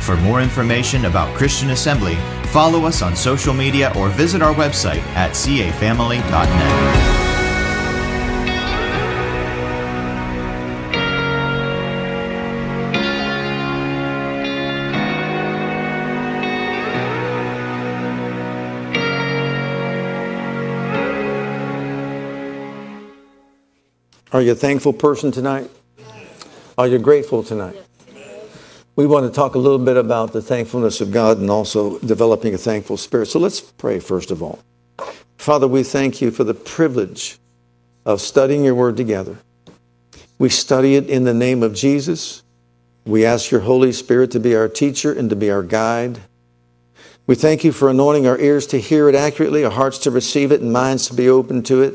For more information about Christian Assembly, follow us on social media or visit our website at cafamily.net. Are you a thankful person tonight? Are you grateful tonight? We want to talk a little bit about the thankfulness of God and also developing a thankful spirit. So let's pray first of all. Father, we thank you for the privilege of studying your word together. We study it in the name of Jesus. We ask your Holy Spirit to be our teacher and to be our guide. We thank you for anointing our ears to hear it accurately, our hearts to receive it, and minds to be open to it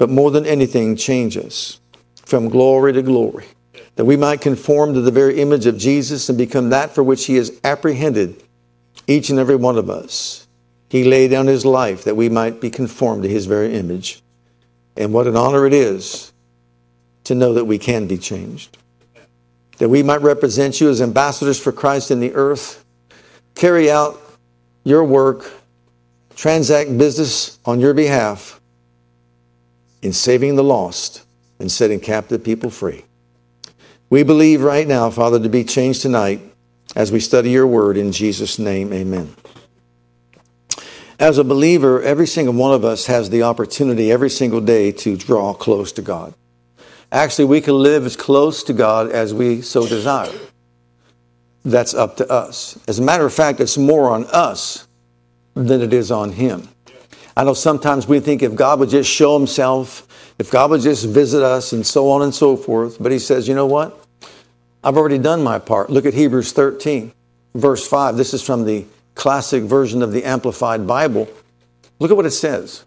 but more than anything, change us from glory to glory, that we might conform to the very image of Jesus and become that for which He has apprehended each and every one of us. He laid down His life that we might be conformed to His very image. And what an honor it is to know that we can be changed, that we might represent you as ambassadors for Christ in the earth, carry out your work, transact business on your behalf in saving the lost and setting captive people free. We believe right now, Father, to be changed tonight as we study your word in Jesus' name. Amen. As a believer, every single one of us has the opportunity every single day to draw close to God. Actually, we can live as close to God as we so desire. That's up to us. As a matter of fact, it's more on us than it is on Him. I know sometimes we think if God would just show himself, if God would just visit us and so on and so forth. But he says, you know what? I've already done my part. Look at Hebrews 13, verse 5. This is from the classic version of the Amplified Bible. Look at what it says.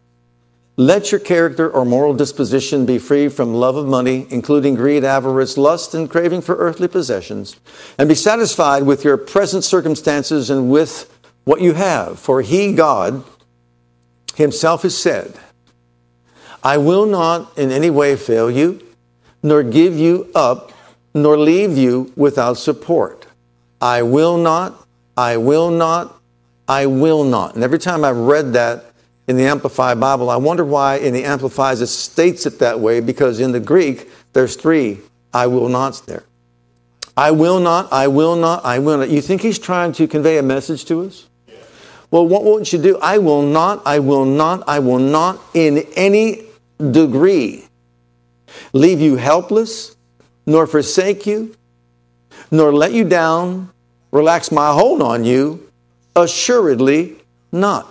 Let your character or moral disposition be free from love of money, including greed, avarice, lust, and craving for earthly possessions, and be satisfied with your present circumstances and with what you have. For he, God, himself has said, I will not in any way fail you, nor give you up, nor leave you without support. I will not, I will not, I will not. And every time I've read that in the Amplified Bible, I wonder why in the Amplified it states it that way, because in the Greek, there's three I will nots there. I will not, I will not, I will not. You think he's trying to convey a message to us? Well, what won't you do? I will not, I will not, I will not in any degree leave you helpless, nor forsake you, nor let you down, relax my hold on you. Assuredly not.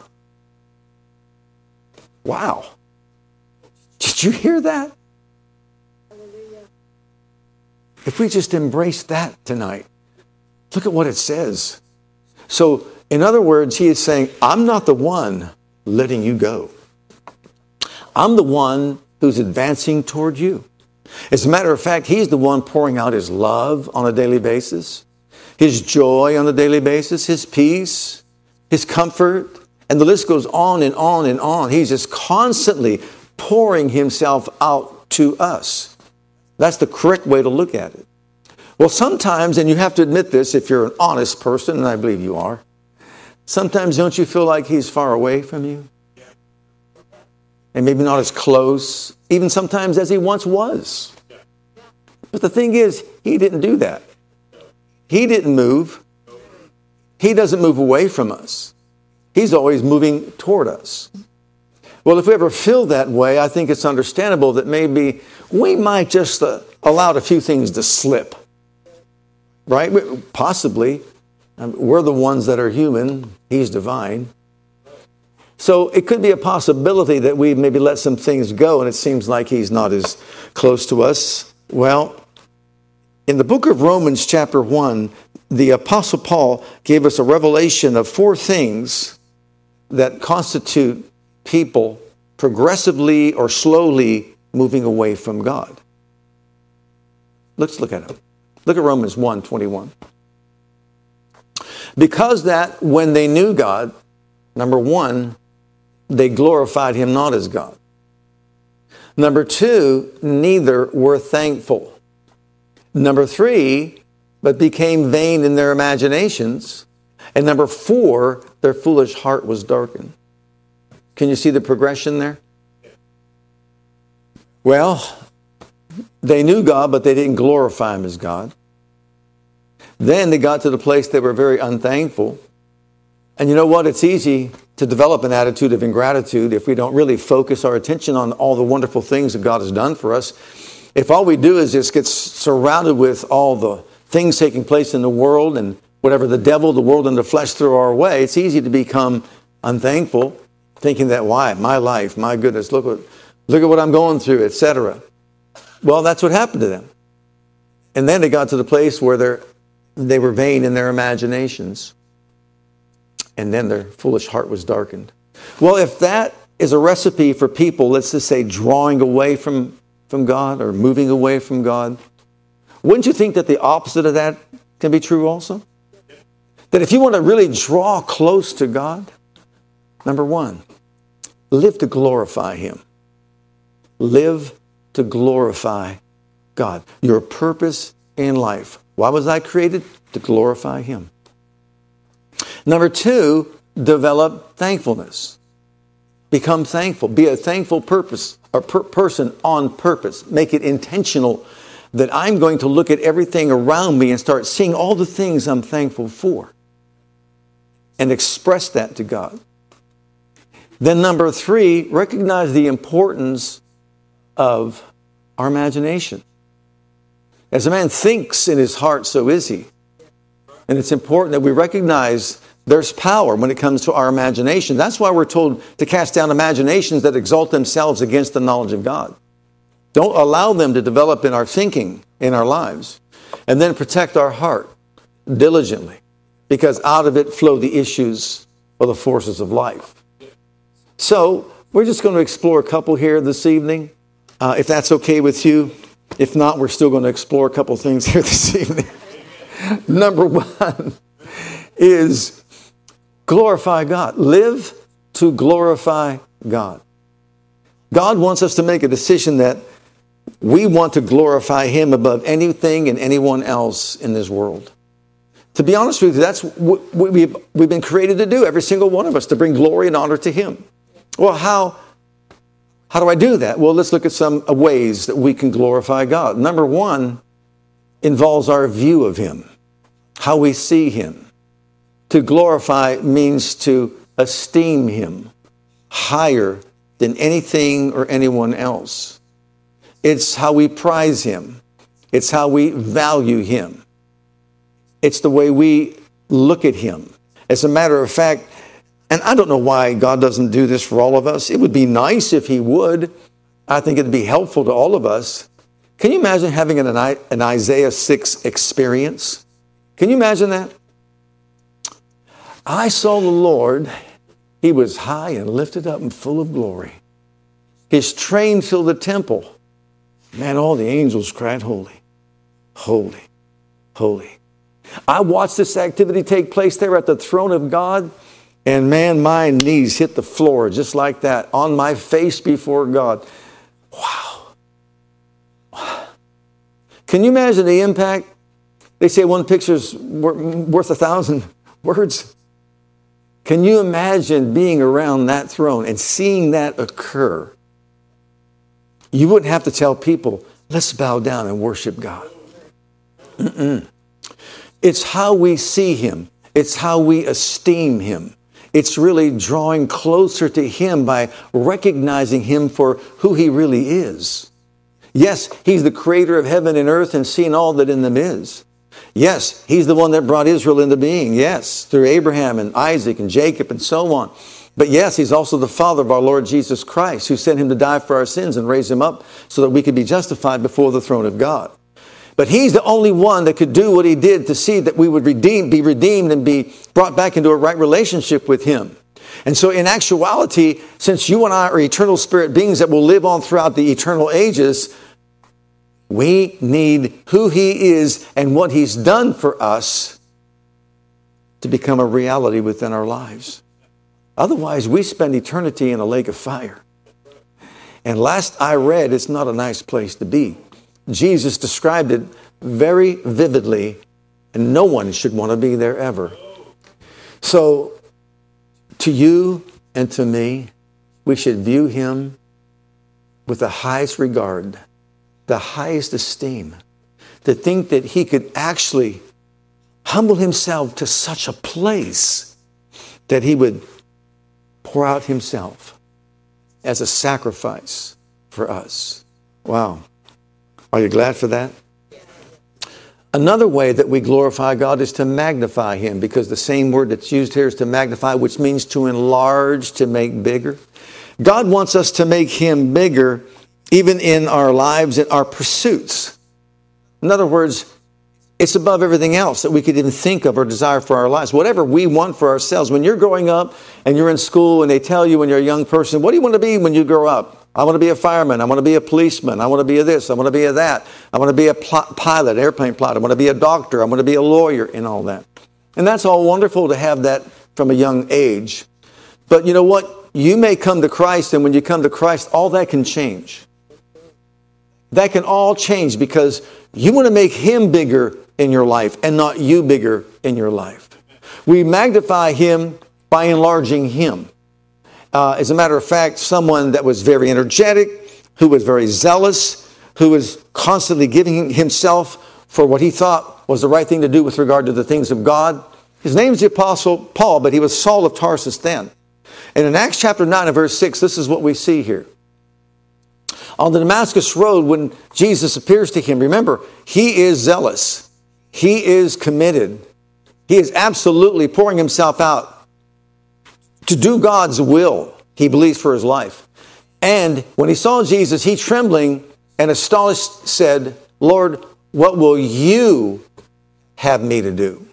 Wow. Did you hear that? If we just embrace that tonight, look at what it says. So in other words, he is saying, I'm not the one letting you go. I'm the one who's advancing toward you. As a matter of fact, he's the one pouring out his love on a daily basis, his joy on a daily basis, his peace, his comfort, and the list goes on and on and on. He's just constantly pouring himself out to us. That's the correct way to look at it. Well, sometimes, and you have to admit this if you're an honest person, and I believe you are, Sometimes don't you feel like he's far away from you? And maybe not as close, even sometimes as he once was. But the thing is, he didn't do that. He didn't move. He doesn't move away from us. He's always moving toward us. Well, if we ever feel that way, I think it's understandable that maybe we might just uh, allow a few things to slip. Right? Possibly. Um, we're the ones that are human, He's divine. So it could be a possibility that we maybe let some things go and it seems like He's not as close to us. Well, in the book of Romans, chapter 1, the Apostle Paul gave us a revelation of four things that constitute people progressively or slowly moving away from God. Let's look at it. Look at Romans 1 21. Because that when they knew God, number one, they glorified him not as God. Number two, neither were thankful. Number three, but became vain in their imaginations. And number four, their foolish heart was darkened. Can you see the progression there? Well, they knew God, but they didn't glorify Him as God. Then they got to the place they were very unthankful. And you know what? It's easy to develop an attitude of ingratitude if we don't really focus our attention on all the wonderful things that God has done for us. If all we do is just get surrounded with all the things taking place in the world and whatever the devil, the world, and the flesh throw our way, it's easy to become unthankful, thinking that why my life, my goodness, look what look at what I'm going through, etc. Well, that's what happened to them. And then they got to the place where they were vain in their imaginations. And then their foolish heart was darkened. Well, if that is a recipe for people, let's just say, drawing away from, from God or moving away from God, wouldn't you think that the opposite of that can be true also? That if you want to really draw close to God, number one, live to glorify Him. Live to glorify God. Your purpose in life. Why was I created? To glorify Him. Number two, develop thankfulness. Become thankful. Be a thankful purpose or per- person on purpose. Make it intentional that I'm going to look at everything around me and start seeing all the things I'm thankful for and express that to God. Then, number three, recognize the importance of our imagination. As a man thinks in his heart, so is he. And it's important that we recognize there's power when it comes to our imagination. That's why we're told to cast down imaginations that exalt themselves against the knowledge of God. Don't allow them to develop in our thinking, in our lives. And then protect our heart diligently because out of it flow the issues or the forces of life. So, we're just going to explore a couple here this evening, uh, if that's okay with you. If not, we're still going to explore a couple things here this evening. Number one is glorify God. Live to glorify God. God wants us to make a decision that we want to glorify Him above anything and anyone else in this world. To be honest with you, that's what we've, we've been created to do, every single one of us, to bring glory and honor to Him. Well, how, how do I do that? Well, let's look at some ways that we can glorify God. Number one involves our view of Him, how we see Him. To glorify means to esteem Him higher than anything or anyone else. It's how we prize Him, it's how we value Him. It's the way we look at Him. As a matter of fact, and I don't know why God doesn't do this for all of us. It would be nice if He would. I think it'd be helpful to all of us. Can you imagine having an, an Isaiah 6 experience? Can you imagine that? I saw the Lord. He was high and lifted up and full of glory. His train filled the temple. Man, all the angels cried, Holy, holy, holy. I watched this activity take place there at the throne of God, and man, my knees hit the floor just like that on my face before God. Wow. Can you imagine the impact? They say one picture's worth a thousand words. Can you imagine being around that throne and seeing that occur? You wouldn't have to tell people, let's bow down and worship God. Mm-mm. It's how we see Him, it's how we esteem Him. It's really drawing closer to Him by recognizing Him for who He really is. Yes, He's the creator of heaven and earth and seeing all that in them is. Yes, He's the one that brought Israel into being. Yes, through Abraham and Isaac and Jacob and so on. But yes, He's also the Father of our Lord Jesus Christ, who sent Him to die for our sins and raise Him up so that we could be justified before the throne of God. But he's the only one that could do what he did to see that we would redeem, be redeemed and be brought back into a right relationship with him. And so, in actuality, since you and I are eternal spirit beings that will live on throughout the eternal ages, we need who He is and what He's done for us to become a reality within our lives. Otherwise, we spend eternity in a lake of fire. And last I read, it's not a nice place to be. Jesus described it very vividly, and no one should want to be there ever. So, to you and to me, we should view him with the highest regard, the highest esteem, to think that he could actually humble himself to such a place that he would pour out himself as a sacrifice for us. Wow. Are you glad for that? Another way that we glorify God is to magnify Him because the same word that's used here is to magnify, which means to enlarge, to make bigger. God wants us to make Him bigger even in our lives and our pursuits. In other words, it's above everything else that we could even think of or desire for our lives. Whatever we want for ourselves. When you're growing up and you're in school and they tell you when you're a young person, what do you want to be when you grow up? I want to be a fireman. I want to be a policeman. I want to be a this. I want to be a that. I want to be a pl- pilot, airplane pilot. I want to be a doctor. I want to be a lawyer and all that. And that's all wonderful to have that from a young age. But you know what? You may come to Christ, and when you come to Christ, all that can change. That can all change because you want to make Him bigger in your life and not you bigger in your life. We magnify Him by enlarging Him. Uh, as a matter of fact, someone that was very energetic, who was very zealous, who was constantly giving himself for what he thought was the right thing to do with regard to the things of God. His name is the Apostle Paul, but he was Saul of Tarsus then. And in Acts chapter 9 and verse 6, this is what we see here. On the Damascus Road, when Jesus appears to him, remember, he is zealous, he is committed, he is absolutely pouring himself out to do God's will, he believes for his life. And when he saw Jesus, he trembling and astonished said, Lord, what will you have me to do?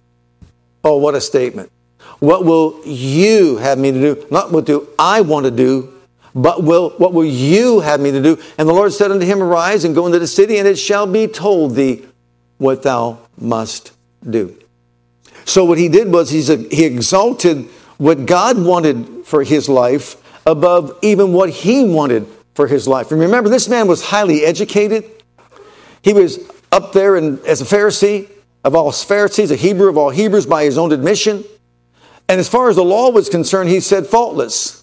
Oh, what a statement. What will you have me to do? Not what do I want to do, but will, what will you have me to do? And the Lord said unto him, Arise and go into the city, and it shall be told thee what thou must do. So what he did was he's a, he exalted what God wanted for his life above even what he wanted for his life. And remember, this man was highly educated. He was up there in, as a Pharisee of all Pharisees, a Hebrew of all Hebrews by his own admission. And as far as the law was concerned, he said faultless.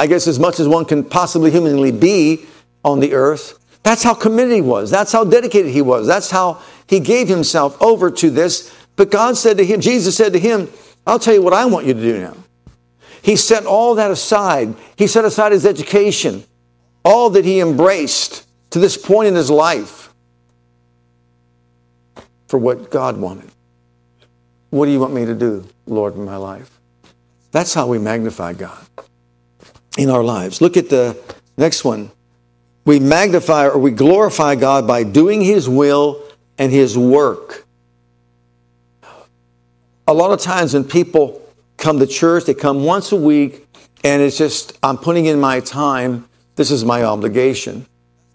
I guess as much as one can possibly humanly be on the earth. That's how committed he was. That's how dedicated he was. That's how he gave himself over to this. But God said to him, Jesus said to him, I'll tell you what I want you to do now. He set all that aside. He set aside his education, all that he embraced to this point in his life for what God wanted. What do you want me to do, Lord, in my life? That's how we magnify God in our lives. Look at the next one. We magnify or we glorify God by doing his will and his work a lot of times when people come to church, they come once a week, and it's just, I'm putting in my time, this is my obligation.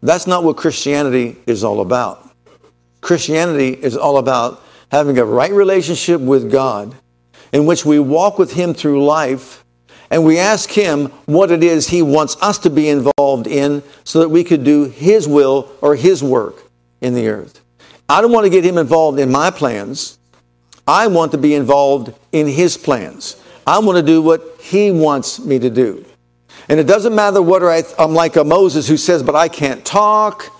That's not what Christianity is all about. Christianity is all about having a right relationship with God in which we walk with Him through life and we ask Him what it is He wants us to be involved in so that we could do His will or His work in the earth. I don't want to get Him involved in my plans. I want to be involved in His plans. I want to do what He wants me to do. And it doesn't matter whether I, am like a Moses who says, but I can't talk,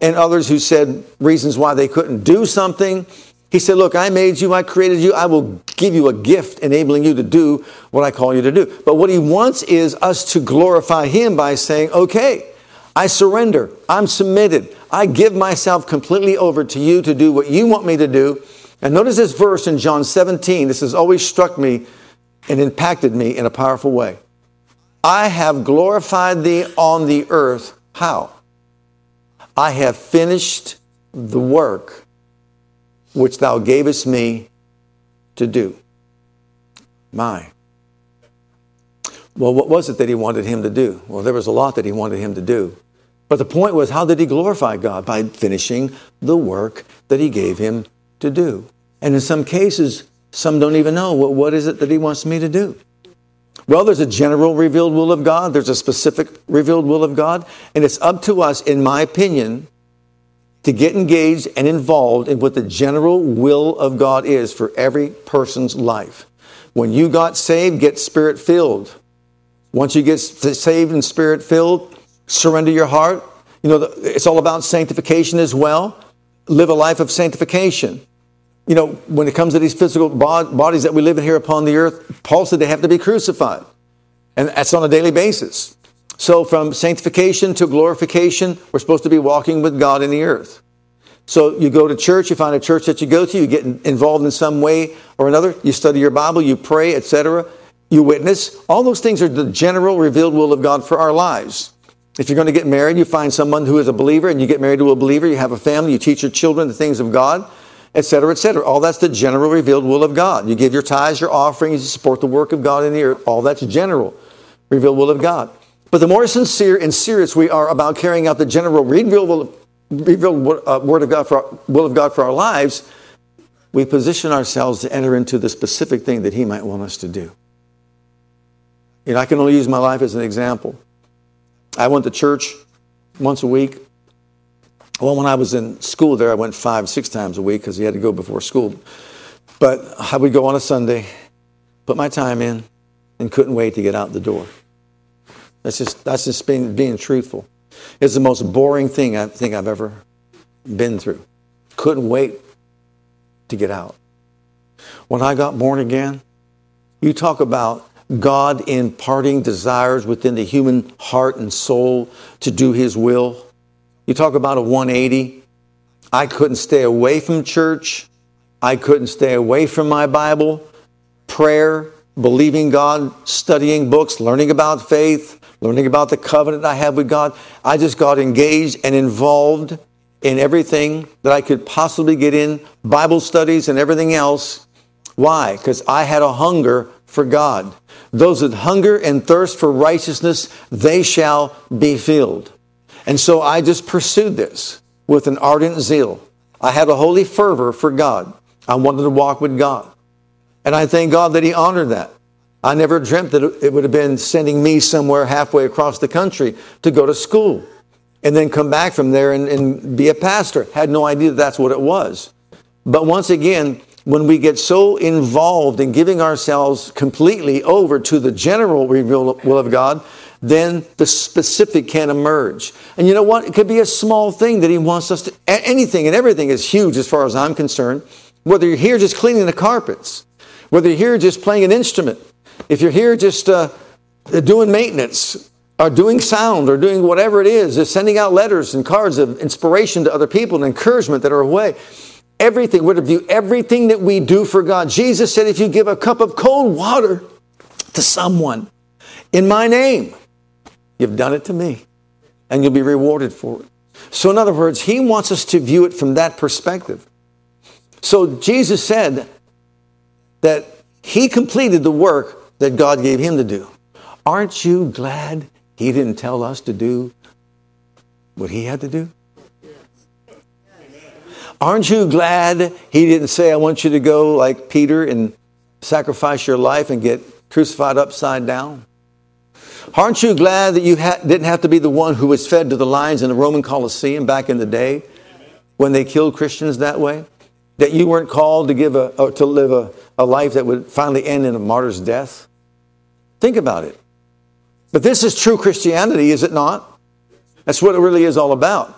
and others who said reasons why they couldn't do something. He said, Look, I made you, I created you, I will give you a gift enabling you to do what I call you to do. But what he wants is us to glorify him by saying, Okay, I surrender, I'm submitted, I give myself completely over to you to do what you want me to do. And notice this verse in John 17. This has always struck me and impacted me in a powerful way. I have glorified thee on the earth. How? I have finished the work which thou gavest me to do. My. Well, what was it that he wanted him to do? Well, there was a lot that he wanted him to do. But the point was, how did he glorify God? By finishing the work that he gave him to do. And in some cases, some don't even know what, what is it that he wants me to do. Well, there's a general revealed will of God, there's a specific revealed will of God, and it's up to us, in my opinion, to get engaged and involved in what the general will of God is for every person's life. When you got saved, get spirit filled. Once you get saved and spirit filled, surrender your heart. You know, it's all about sanctification as well. Live a life of sanctification. You know, when it comes to these physical bodies that we live in here upon the earth, Paul said they have to be crucified. And that's on a daily basis. So, from sanctification to glorification, we're supposed to be walking with God in the earth. So, you go to church, you find a church that you go to, you get involved in some way or another, you study your Bible, you pray, etc., you witness. All those things are the general revealed will of God for our lives. If you're going to get married, you find someone who is a believer and you get married to a believer, you have a family, you teach your children the things of God, etc., etc. All that's the general revealed will of God. You give your tithes, your offerings, you support the work of God in the earth. All that's general revealed will of God. But the more sincere and serious we are about carrying out the general revealed, uh, word of God for our, will of God for our lives, we position ourselves to enter into the specific thing that He might want us to do. You know, I can only use my life as an example. I went to church once a week. Well, when I was in school there, I went five, six times a week because you had to go before school. But I would go on a Sunday, put my time in, and couldn't wait to get out the door. That's just, that's just being, being truthful. It's the most boring thing I think I've ever been through. Couldn't wait to get out. When I got born again, you talk about God imparting desires within the human heart and soul to do His will. You talk about a 180. I couldn't stay away from church. I couldn't stay away from my Bible, prayer, believing God, studying books, learning about faith, learning about the covenant I have with God. I just got engaged and involved in everything that I could possibly get in, Bible studies and everything else. Why? Because I had a hunger for God. Those that hunger and thirst for righteousness, they shall be filled. And so I just pursued this with an ardent zeal. I had a holy fervor for God. I wanted to walk with God. And I thank God that He honored that. I never dreamt that it would have been sending me somewhere halfway across the country to go to school and then come back from there and, and be a pastor. Had no idea that that's what it was. But once again, when we get so involved in giving ourselves completely over to the general will of God, then the specific can emerge. And you know what? It could be a small thing that He wants us to, anything and everything is huge as far as I'm concerned. Whether you're here just cleaning the carpets, whether you're here just playing an instrument, if you're here just uh, doing maintenance or doing sound or doing whatever it is, just sending out letters and cards of inspiration to other people and encouragement that are away, everything, would view everything that we do for God. Jesus said, if you give a cup of cold water to someone in my name, you've done it to me and you'll be rewarded for it. So, in other words, he wants us to view it from that perspective. So, Jesus said that he completed the work that God gave him to do. Aren't you glad he didn't tell us to do what he had to do? Aren't you glad he didn't say, I want you to go like Peter and sacrifice your life and get crucified upside down? Aren't you glad that you ha- didn't have to be the one who was fed to the lions in the Roman Colosseum back in the day when they killed Christians that way? That you weren't called to give a, to live a, a life that would finally end in a martyr's death? Think about it. But this is true Christianity, is it not? That's what it really is all about.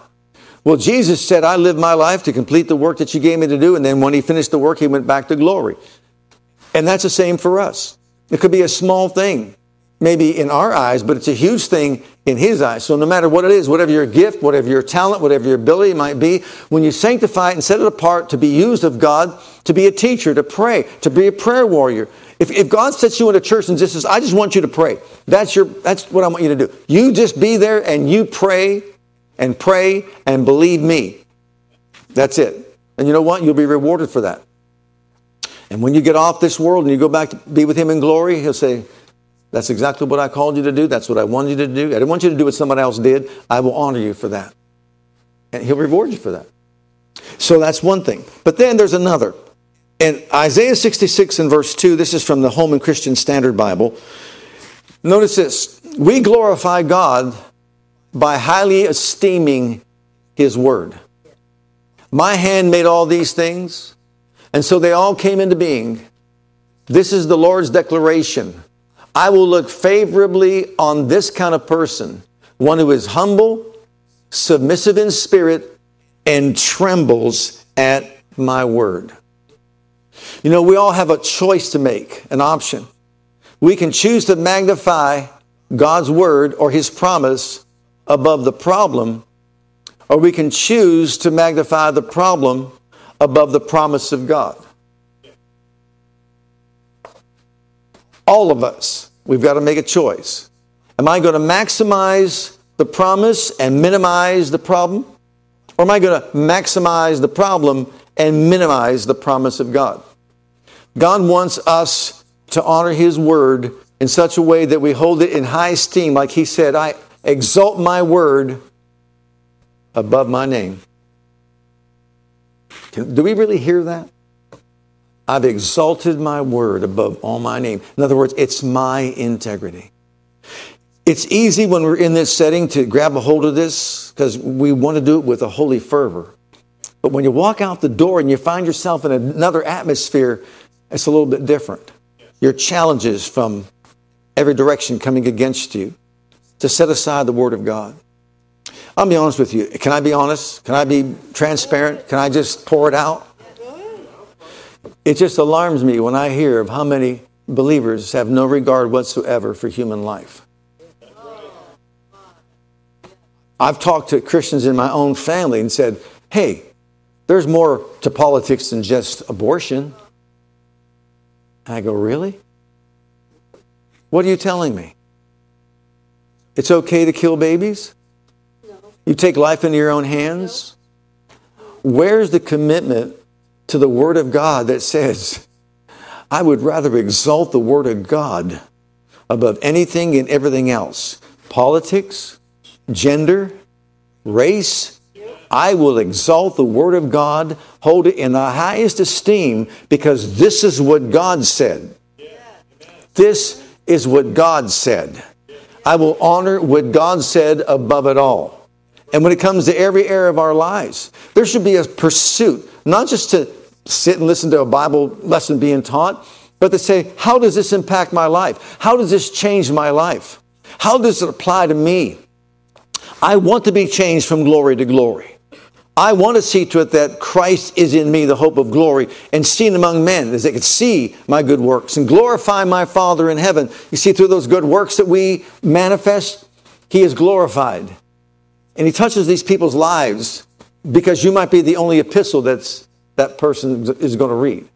Well, Jesus said, I lived my life to complete the work that you gave me to do. And then when he finished the work, he went back to glory. And that's the same for us. It could be a small thing, maybe in our eyes, but it's a huge thing in his eyes. So no matter what it is, whatever your gift, whatever your talent, whatever your ability might be, when you sanctify it and set it apart to be used of God, to be a teacher, to pray, to be a prayer warrior, if, if God sets you in a church and just says, I just want you to pray, that's, your, that's what I want you to do. You just be there and you pray and pray and believe me. That's it. And you know what? You'll be rewarded for that. And when you get off this world and you go back to be with Him in glory, He'll say, That's exactly what I called you to do. That's what I wanted you to do. I didn't want you to do what somebody else did. I will honor you for that. And he'll reward you for that. So that's one thing. But then there's another. In Isaiah 66 and verse 2, this is from the Holman Christian Standard Bible. Notice this We glorify God by highly esteeming his word. My hand made all these things, and so they all came into being. This is the Lord's declaration. I will look favorably on this kind of person, one who is humble, submissive in spirit, and trembles at my word. You know, we all have a choice to make, an option. We can choose to magnify God's word or his promise above the problem, or we can choose to magnify the problem above the promise of God. All of us, we've got to make a choice. Am I going to maximize the promise and minimize the problem? Or am I going to maximize the problem and minimize the promise of God? God wants us to honor His word in such a way that we hold it in high esteem, like He said, I exalt my word above my name. Do we really hear that? I've exalted my word above all my name. In other words, it's my integrity. It's easy when we're in this setting to grab a hold of this because we want to do it with a holy fervor. But when you walk out the door and you find yourself in another atmosphere, it's a little bit different. Your challenges from every direction coming against you to set aside the Word of God. I'll be honest with you. Can I be honest? Can I be transparent? Can I just pour it out? It just alarms me when I hear of how many believers have no regard whatsoever for human life. I've talked to Christians in my own family and said, hey, there's more to politics than just abortion. And I go, really? What are you telling me? It's okay to kill babies? No. You take life into your own hands? No. Where's the commitment to the Word of God that says, I would rather exalt the Word of God above anything and everything else? Politics, gender, race. I will exalt the Word of God, hold it in the highest esteem because this is what God said. This is what God said. I will honor what God said above it all. And when it comes to every area of our lives, there should be a pursuit, not just to sit and listen to a Bible lesson being taught, but to say, how does this impact my life? How does this change my life? How does it apply to me? I want to be changed from glory to glory. I want to see to it that Christ is in me, the hope of glory, and seen among men as they could see my good works and glorify my Father in heaven. You see, through those good works that we manifest, He is glorified. And He touches these people's lives because you might be the only epistle that's that person is going to read.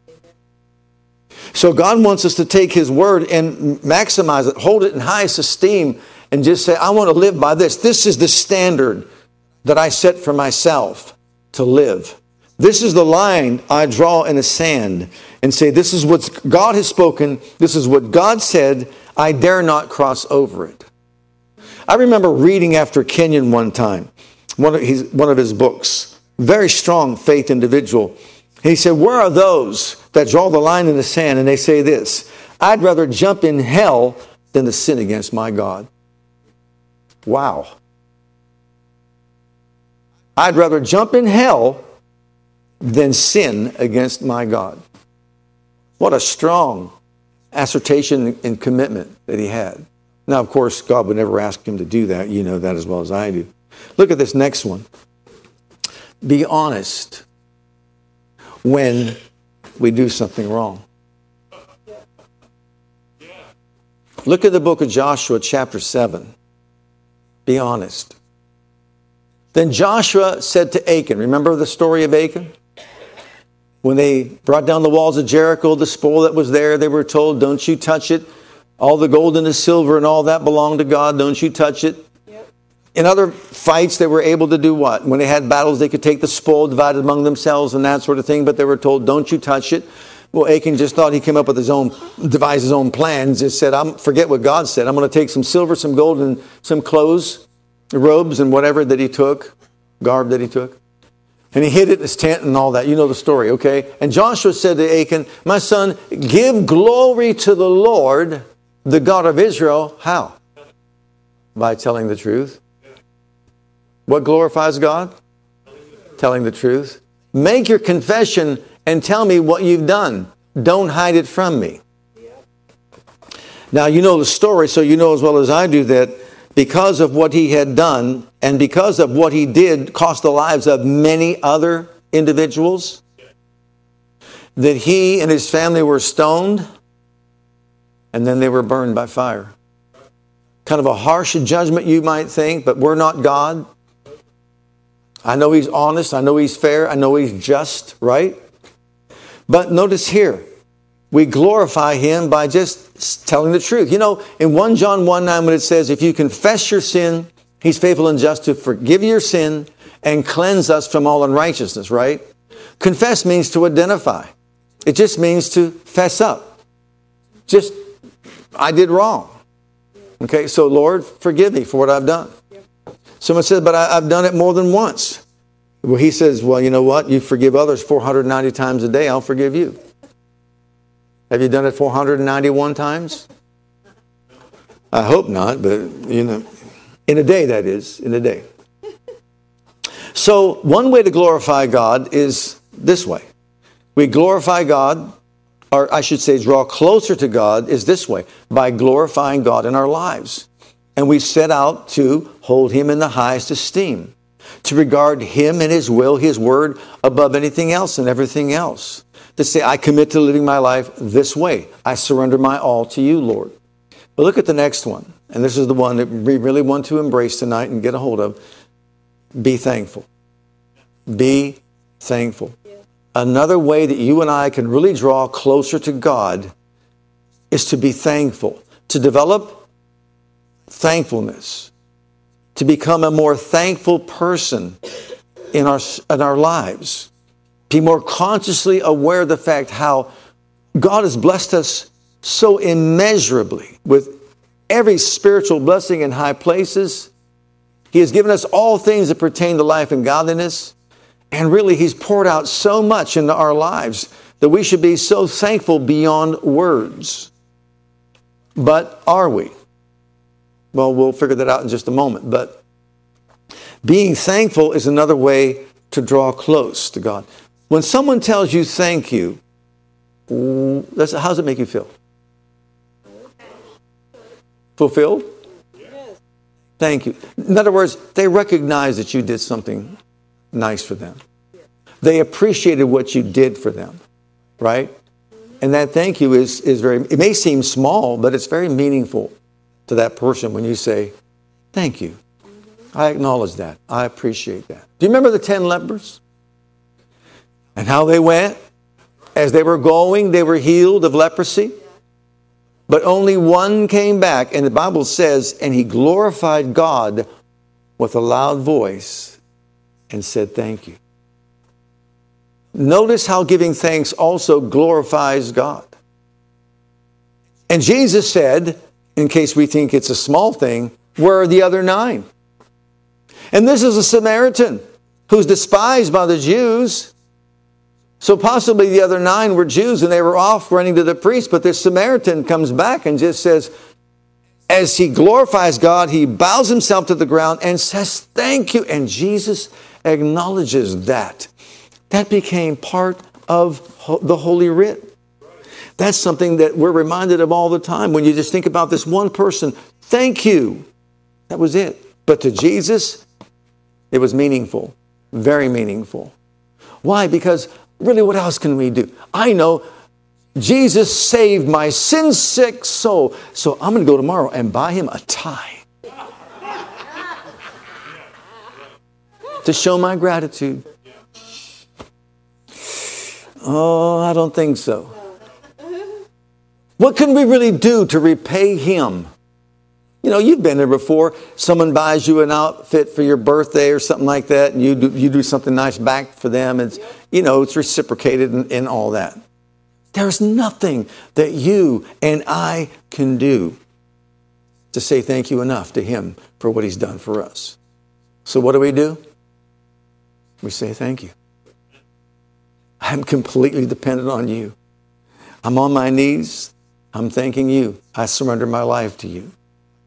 So God wants us to take His word and maximize it, hold it in highest esteem, and just say, I want to live by this. This is the standard that I set for myself to live. This is the line I draw in the sand and say, This is what God has spoken. This is what God said. I dare not cross over it. I remember reading after Kenyon one time, one of his, one of his books, very strong faith individual. He said, Where are those that draw the line in the sand and they say this? I'd rather jump in hell than to sin against my God. Wow. I'd rather jump in hell than sin against my God. What a strong assertion and commitment that he had. Now, of course, God would never ask him to do that. You know that as well as I do. Look at this next one. Be honest when we do something wrong. Look at the book of Joshua, chapter 7. Be honest. Then Joshua said to Achan, remember the story of Achan? When they brought down the walls of Jericho, the spoil that was there, they were told, Don't you touch it. All the gold and the silver and all that belong to God. Don't you touch it. Yep. In other fights, they were able to do what? When they had battles, they could take the spoil, divide it among themselves, and that sort of thing, but they were told, Don't you touch it. Well, Achan just thought he came up with his own, devised his own plans. Just said, "I'm forget what God said. I'm going to take some silver, some gold, and some clothes, robes, and whatever that he took, garb that he took, and he hid it in his tent and all that. You know the story, okay? And Joshua said to Achan, "My son, give glory to the Lord, the God of Israel. How? By telling the truth. What glorifies God? Telling the truth. Make your confession and tell me what you've done. Don't hide it from me. Now, you know the story, so you know as well as I do that because of what he had done and because of what he did cost the lives of many other individuals, that he and his family were stoned and then they were burned by fire. Kind of a harsh judgment, you might think, but we're not God. I know he's honest. I know he's fair. I know he's just, right? But notice here, we glorify him by just telling the truth. You know, in 1 John 1 9, when it says, If you confess your sin, he's faithful and just to forgive your sin and cleanse us from all unrighteousness, right? Confess means to identify, it just means to fess up. Just, I did wrong. Okay, so Lord, forgive me for what I've done. Someone says, but I, have done it more than once. Well, he says, well, you know what? You forgive others 490 times a day, I'll forgive you. Have you done it 491 times? I hope not, but you know, in a day, that is, in a day. So, one way to glorify God is this way. We glorify God, or I should say, draw closer to God, is this way by glorifying God in our lives and we set out to hold him in the highest esteem, to regard him and his will, his word, above anything else and everything else. To say, I commit to living my life this way. I surrender my all to you, Lord. But look at the next one. And this is the one that we really want to embrace tonight and get a hold of. Be thankful. Be thankful. Another way that you and I can really draw closer to God is to be thankful, to develop thankfulness, to become a more thankful person in our, in our lives, be more consciously aware of the fact how God has blessed us so immeasurably with every spiritual blessing in high places. He has given us all things that pertain to life and godliness. And really, He's poured out so much into our lives that we should be so thankful beyond words. But are we? Well, we'll figure that out in just a moment. But being thankful is another way to draw close to God. When someone tells you thank you, how does it make you feel? Fulfilled? Yes. Thank you. In other words, they recognize that you did something nice for them. They appreciated what you did for them, right? And that thank you is, is very, it may seem small, but it's very meaningful to that person when you say, Thank you. I acknowledge that. I appreciate that. Do you remember the 10 lepers? And how they went? As they were going, they were healed of leprosy. But only one came back, and the Bible says, and he glorified God with a loud voice and said, Thank you. Notice how giving thanks also glorifies God. And Jesus said, in case we think it's a small thing, where are the other nine? And this is a Samaritan who's despised by the Jews. So possibly the other nine were Jews and they were off running to the priest, but this Samaritan comes back and just says, as he glorifies God, he bows himself to the ground and says, Thank you. And Jesus acknowledges that. That became part of the Holy Writ. That's something that we're reminded of all the time. When you just think about this one person, thank you. That was it. But to Jesus, it was meaningful, very meaningful. Why? Because really, what else can we do? I know Jesus saved my sin sick soul. So I'm going to go tomorrow and buy him a tie to show my gratitude. Oh, I don't think so. What can we really do to repay him? You know, you've been there before. Someone buys you an outfit for your birthday or something like that, and you do, you do something nice back for them. It's, you know, it's reciprocated and, and all that. There's nothing that you and I can do to say thank you enough to Him for what He's done for us. So, what do we do? We say thank you. I'm completely dependent on you. I'm on my knees. I'm thanking you. I surrender my life to you.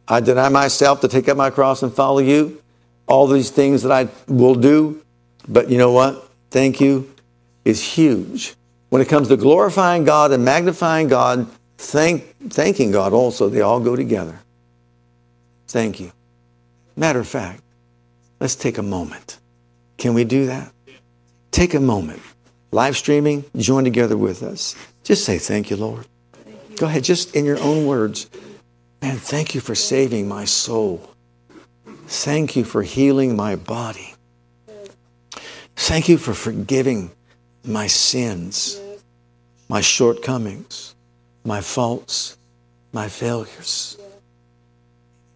I deny myself to take up my cross and follow you. All these things that I will do. But you know what? Thank you is huge. When it comes to glorifying God and magnifying God, thank, thanking God also, they all go together. Thank you. Matter of fact, let's take a moment. Can we do that? Take a moment. Live streaming, join together with us. Just say, Thank you, Lord. Thank you. Go ahead, just in your own words. Man, thank you for saving my soul. Thank you for healing my body. Thank you for forgiving my sins, my shortcomings, my faults, my failures.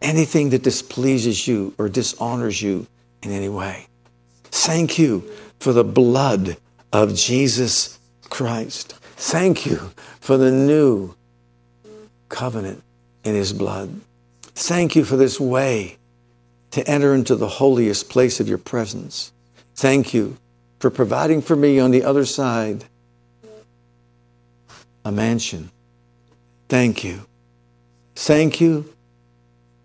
Anything that displeases you or dishonors you in any way. Thank you for the blood of Jesus Christ. Thank you for the new covenant in his blood. Thank you for this way to enter into the holiest place of your presence. Thank you for providing for me on the other side a mansion. Thank you. Thank you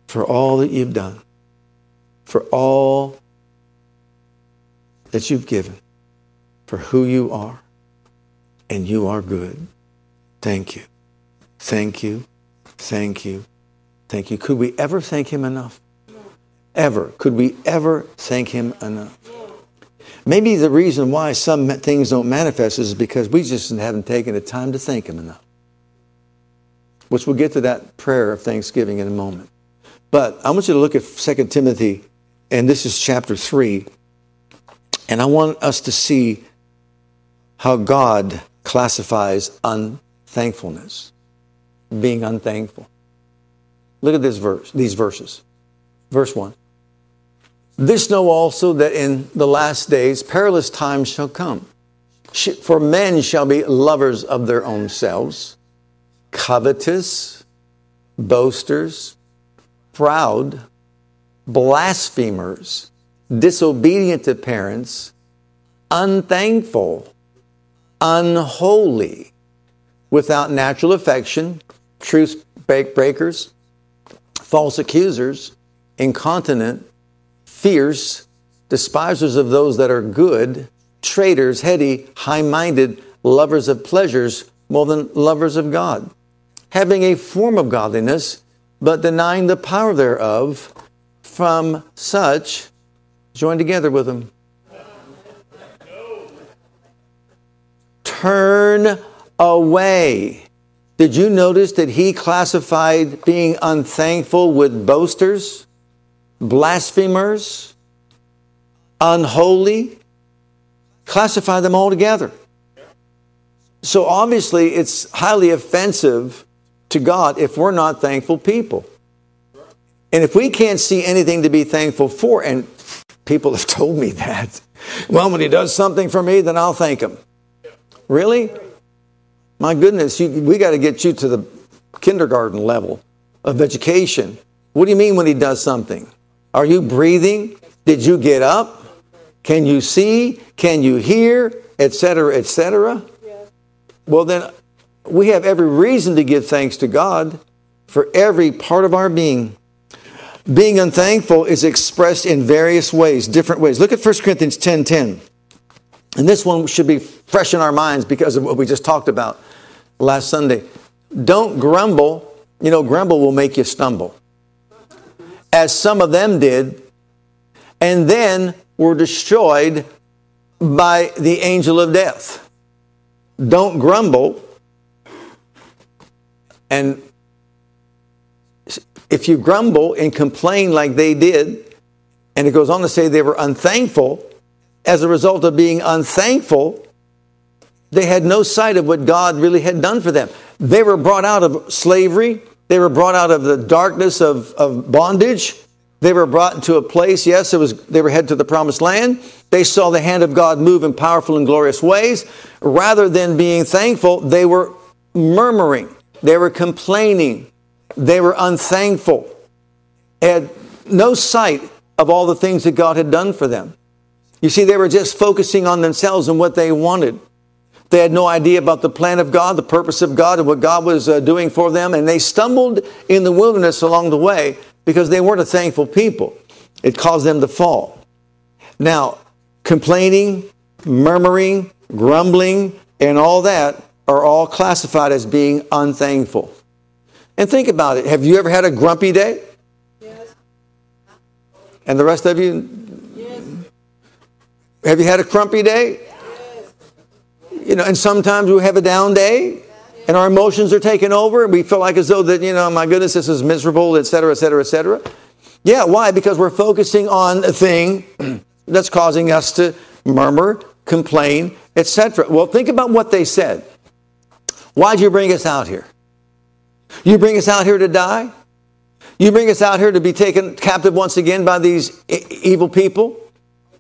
for all that you've done, for all that you've given, for who you are. And you are good. Thank you. Thank you. Thank you. Thank you. Could we ever thank him enough? Ever. Could we ever thank him enough? Maybe the reason why some things don't manifest is because we just haven't taken the time to thank him enough. Which we'll get to that prayer of thanksgiving in a moment. But I want you to look at 2 Timothy, and this is chapter 3. And I want us to see how God classifies unthankfulness, being unthankful. Look at this verse, these verses. Verse 1. This know also that in the last days perilous times shall come. For men shall be lovers of their own selves, covetous, boasters, proud, blasphemers, disobedient to parents, unthankful, unholy, without natural affection, truth breakers, false accusers, incontinent, fierce, despisers of those that are good, traitors, heady, high minded, lovers of pleasures more than lovers of God, having a form of godliness, but denying the power thereof. From such, join together with them. Turn away. Did you notice that he classified being unthankful with boasters? blasphemers, unholy, classify them all together. So obviously, it's highly offensive to God if we're not thankful people. And if we can't see anything to be thankful for, and people have told me that, well, when he does something for me, then I'll thank him. Really? My goodness, you, we got to get you to the kindergarten level of education. What do you mean when he does something? Are you breathing? Did you get up? Can you see? Can you hear? Etc., etc. Well, then we have every reason to give thanks to God for every part of our being. Being unthankful is expressed in various ways, different ways. Look at 1 Corinthians 10 10. And this one should be fresh in our minds because of what we just talked about last Sunday. Don't grumble. You know, grumble will make you stumble as some of them did, and then were destroyed by the angel of death. Don't grumble. And if you grumble and complain like they did, and it goes on to say they were unthankful, as a result of being unthankful, they had no sight of what God really had done for them. They were brought out of slavery, they were brought out of the darkness of, of bondage, They were brought into a place, yes, it was, they were headed to the promised land. They saw the hand of God move in powerful and glorious ways. Rather than being thankful, they were murmuring, they were complaining, they were unthankful, had no sight of all the things that God had done for them. You see, they were just focusing on themselves and what they wanted. They had no idea about the plan of God, the purpose of God, and what God was uh, doing for them. And they stumbled in the wilderness along the way because they weren't a thankful people. It caused them to fall. Now, complaining, murmuring, grumbling, and all that are all classified as being unthankful. And think about it. Have you ever had a grumpy day? Yes. And the rest of you? Have you had a crumpy day? You know, and sometimes we have a down day and our emotions are taken over and we feel like as though that, you know, my goodness, this is miserable, et cetera, et cetera, et cetera. Yeah, why? Because we're focusing on a thing that's causing us to murmur, complain, etc. Well, think about what they said. Why'd you bring us out here? You bring us out here to die? You bring us out here to be taken captive once again by these evil people?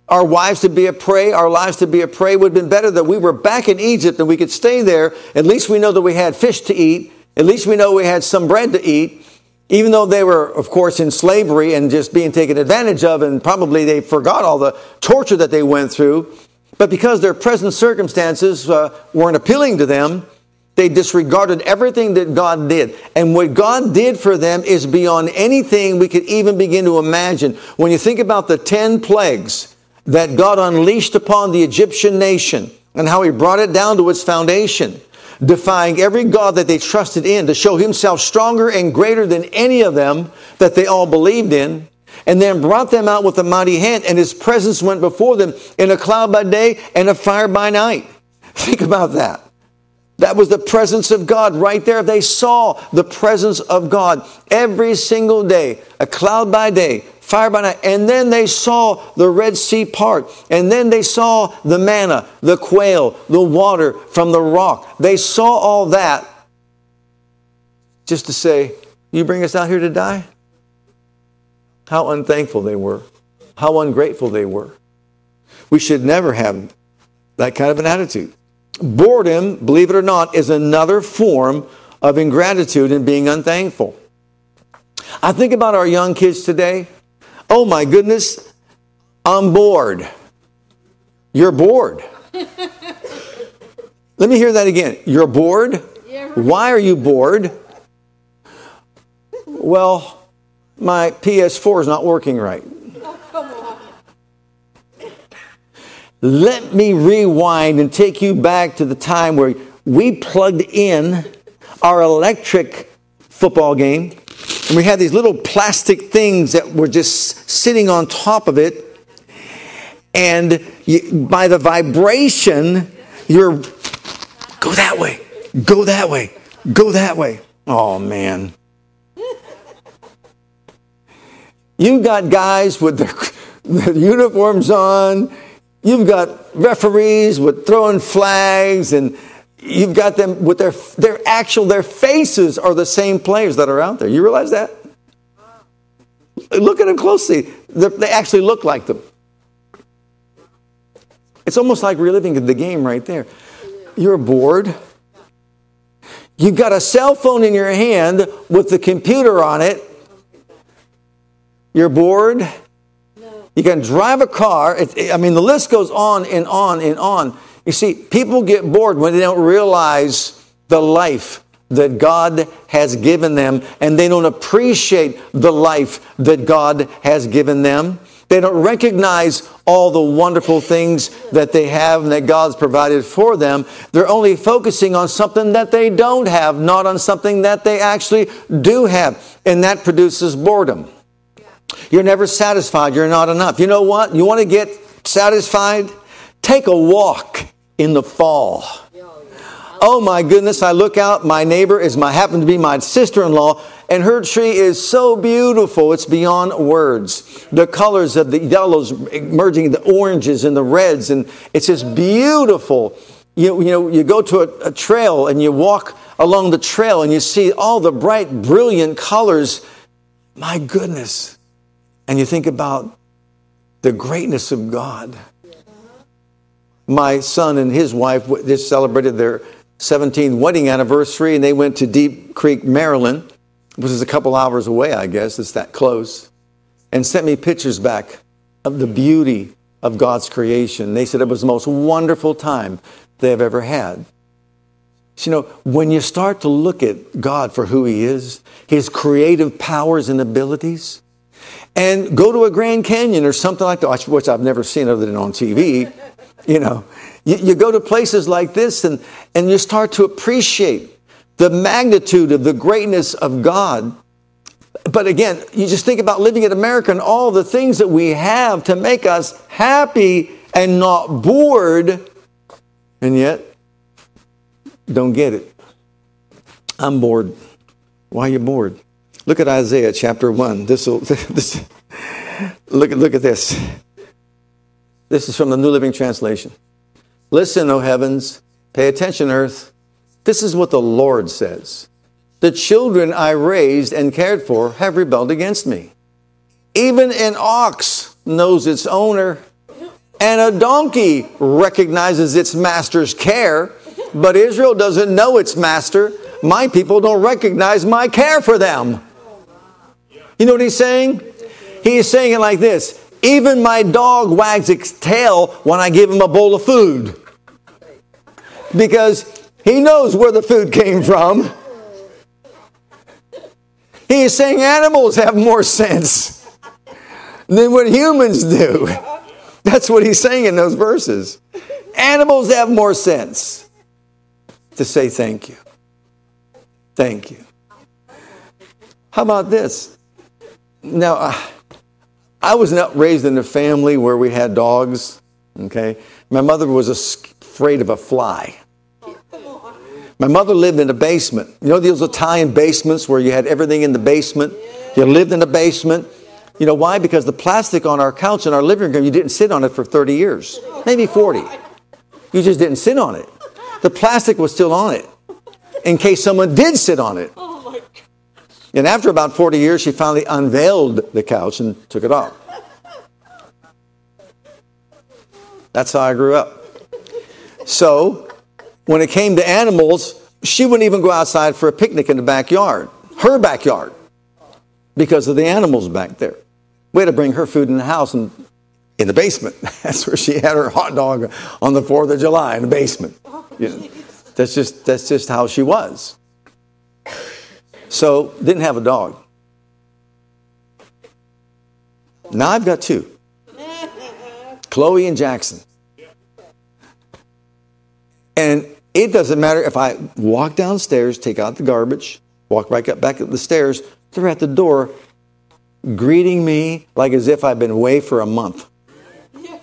Our wives to be a prey, our lives to be a prey would have been better that we were back in Egypt and we could stay there. At least we know that we had fish to eat. At least we know we had some bread to eat. Even though they were, of course, in slavery and just being taken advantage of, and probably they forgot all the torture that they went through. But because their present circumstances uh, weren't appealing to them, they disregarded everything that God did. And what God did for them is beyond anything we could even begin to imagine. When you think about the 10 plagues, that God unleashed upon the Egyptian nation and how he brought it down to its foundation, defying every God that they trusted in to show himself stronger and greater than any of them that they all believed in, and then brought them out with a mighty hand, and his presence went before them in a cloud by day and a fire by night. Think about that. That was the presence of God right there. They saw the presence of God every single day, a cloud by day, fire by night. And then they saw the Red Sea part. And then they saw the manna, the quail, the water from the rock. They saw all that just to say, You bring us out here to die? How unthankful they were. How ungrateful they were. We should never have that kind of an attitude. Boredom, believe it or not, is another form of ingratitude and being unthankful. I think about our young kids today. Oh my goodness, I'm bored. You're bored. Let me hear that again. You're bored? Why are you bored? Well, my PS4 is not working right. Let me rewind and take you back to the time where we plugged in our electric football game and we had these little plastic things that were just sitting on top of it. And you, by the vibration, you're go that way, go that way, go that way. Oh, man. You got guys with their, their uniforms on. You've got referees with throwing flags and you've got them with their, their actual, their faces are the same players that are out there. You realize that? Look at them closely. They're, they actually look like them. It's almost like reliving the game right there. You're bored. You've got a cell phone in your hand with the computer on it. You're bored. You can drive a car. I mean, the list goes on and on and on. You see, people get bored when they don't realize the life that God has given them and they don't appreciate the life that God has given them. They don't recognize all the wonderful things that they have and that God's provided for them. They're only focusing on something that they don't have, not on something that they actually do have. And that produces boredom. You're never satisfied. You're not enough. You know what? You want to get satisfied? Take a walk in the fall. Oh my goodness, I look out, my neighbor is my happened to be my sister-in-law, and her tree is so beautiful, it's beyond words. The colors of the yellows merging the oranges and the reds, and it's just beautiful. You, you know, you go to a, a trail and you walk along the trail and you see all the bright, brilliant colors. My goodness, and you think about the greatness of God. My son and his wife just celebrated their 17th wedding anniversary, and they went to Deep Creek, Maryland, which is a couple hours away, I guess, it's that close, and sent me pictures back of the beauty of God's creation. They said it was the most wonderful time they have ever had. So, you know, when you start to look at God for who He is, His creative powers and abilities, and go to a Grand Canyon or something like that, which I've never seen other than on TV, you know, you, you go to places like this and, and you start to appreciate the magnitude of the greatness of God. But again, you just think about living in America and all the things that we have to make us happy and not bored, and yet don't get it. I'm bored. Why are you bored? Look at Isaiah chapter 1. This will look look at this. This is from the New Living Translation. Listen, O heavens, pay attention, earth. This is what the Lord says. The children I raised and cared for have rebelled against me. Even an ox knows its owner, and a donkey recognizes its master's care, but Israel doesn't know its master. My people don't recognize my care for them. You know what he's saying? He is saying it like this Even my dog wags its tail when I give him a bowl of food because he knows where the food came from. He is saying animals have more sense than what humans do. That's what he's saying in those verses. Animals have more sense to say thank you. Thank you. How about this? Now, uh, I was not raised in a family where we had dogs, okay? My mother was afraid of a fly. My mother lived in a basement. You know those Italian basements where you had everything in the basement? You lived in the basement. You know why? Because the plastic on our couch in our living room, you didn't sit on it for 30 years, maybe 40. You just didn't sit on it. The plastic was still on it in case someone did sit on it. And after about 40 years, she finally unveiled the couch and took it off. That's how I grew up. So, when it came to animals, she wouldn't even go outside for a picnic in the backyard, her backyard, because of the animals back there. We had to bring her food in the house and in the basement. That's where she had her hot dog on the 4th of July in the basement. You know, that's, just, that's just how she was. So, didn't have a dog. Now I've got two Chloe and Jackson. And it doesn't matter if I walk downstairs, take out the garbage, walk back up back up the stairs, they're at the door greeting me like as if I've been away for a month.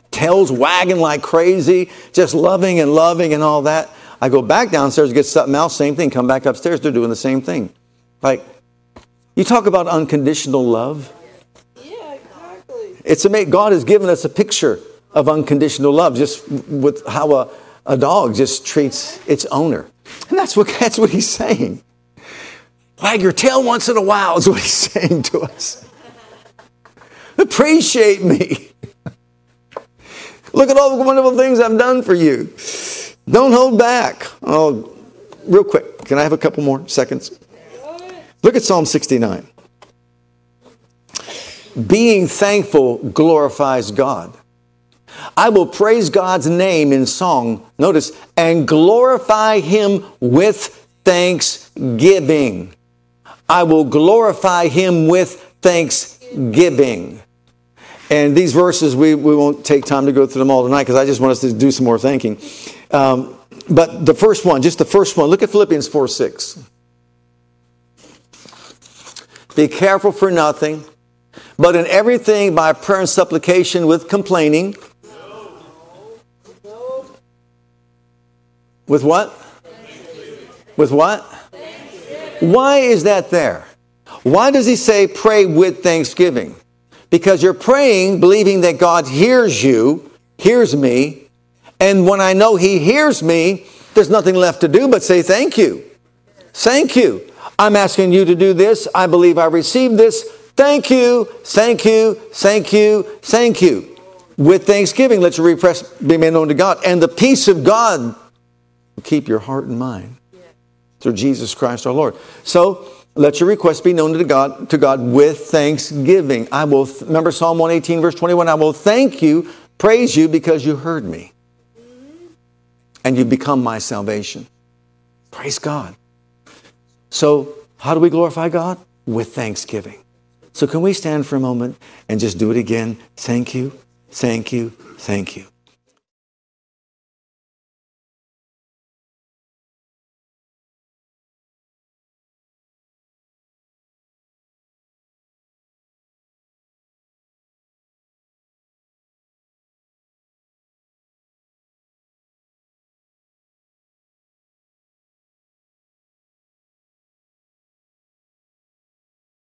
Tails wagging like crazy, just loving and loving and all that. I go back downstairs get something else, same thing, come back upstairs, they're doing the same thing. Like, you talk about unconditional love. Yeah, exactly. It's amazing. God has given us a picture of unconditional love just with how a a dog just treats its owner. And that's what, that's what he's saying. Wag your tail once in a while is what he's saying to us. Appreciate me. Look at all the wonderful things I've done for you. Don't hold back. Oh, real quick. Can I have a couple more seconds? Look at Psalm 69. Being thankful glorifies God. I will praise God's name in song, notice, and glorify him with thanksgiving. I will glorify him with thanksgiving. And these verses, we, we won't take time to go through them all tonight because I just want us to do some more thanking. Um, but the first one, just the first one, look at Philippians 4 6. Be careful for nothing, but in everything by prayer and supplication with complaining With what? With what? Why is that there? Why does he say pray with thanksgiving? Because you're praying believing that God hears you, hears me, and when I know he hears me, there's nothing left to do but say thank you. Thank you. I'm asking you to do this. I believe I received this. Thank you, thank you, thank you, thank you. With thanksgiving, let your request be made known to God. And the peace of God keep your heart and mind through Jesus Christ our Lord. So let your request be known to God, to God with thanksgiving. I will, remember Psalm 118, verse 21, I will thank you, praise you because you heard me. And you've become my salvation. Praise God. So, how do we glorify God? With thanksgiving. So, can we stand for a moment and just do it again? Thank you, thank you, thank you.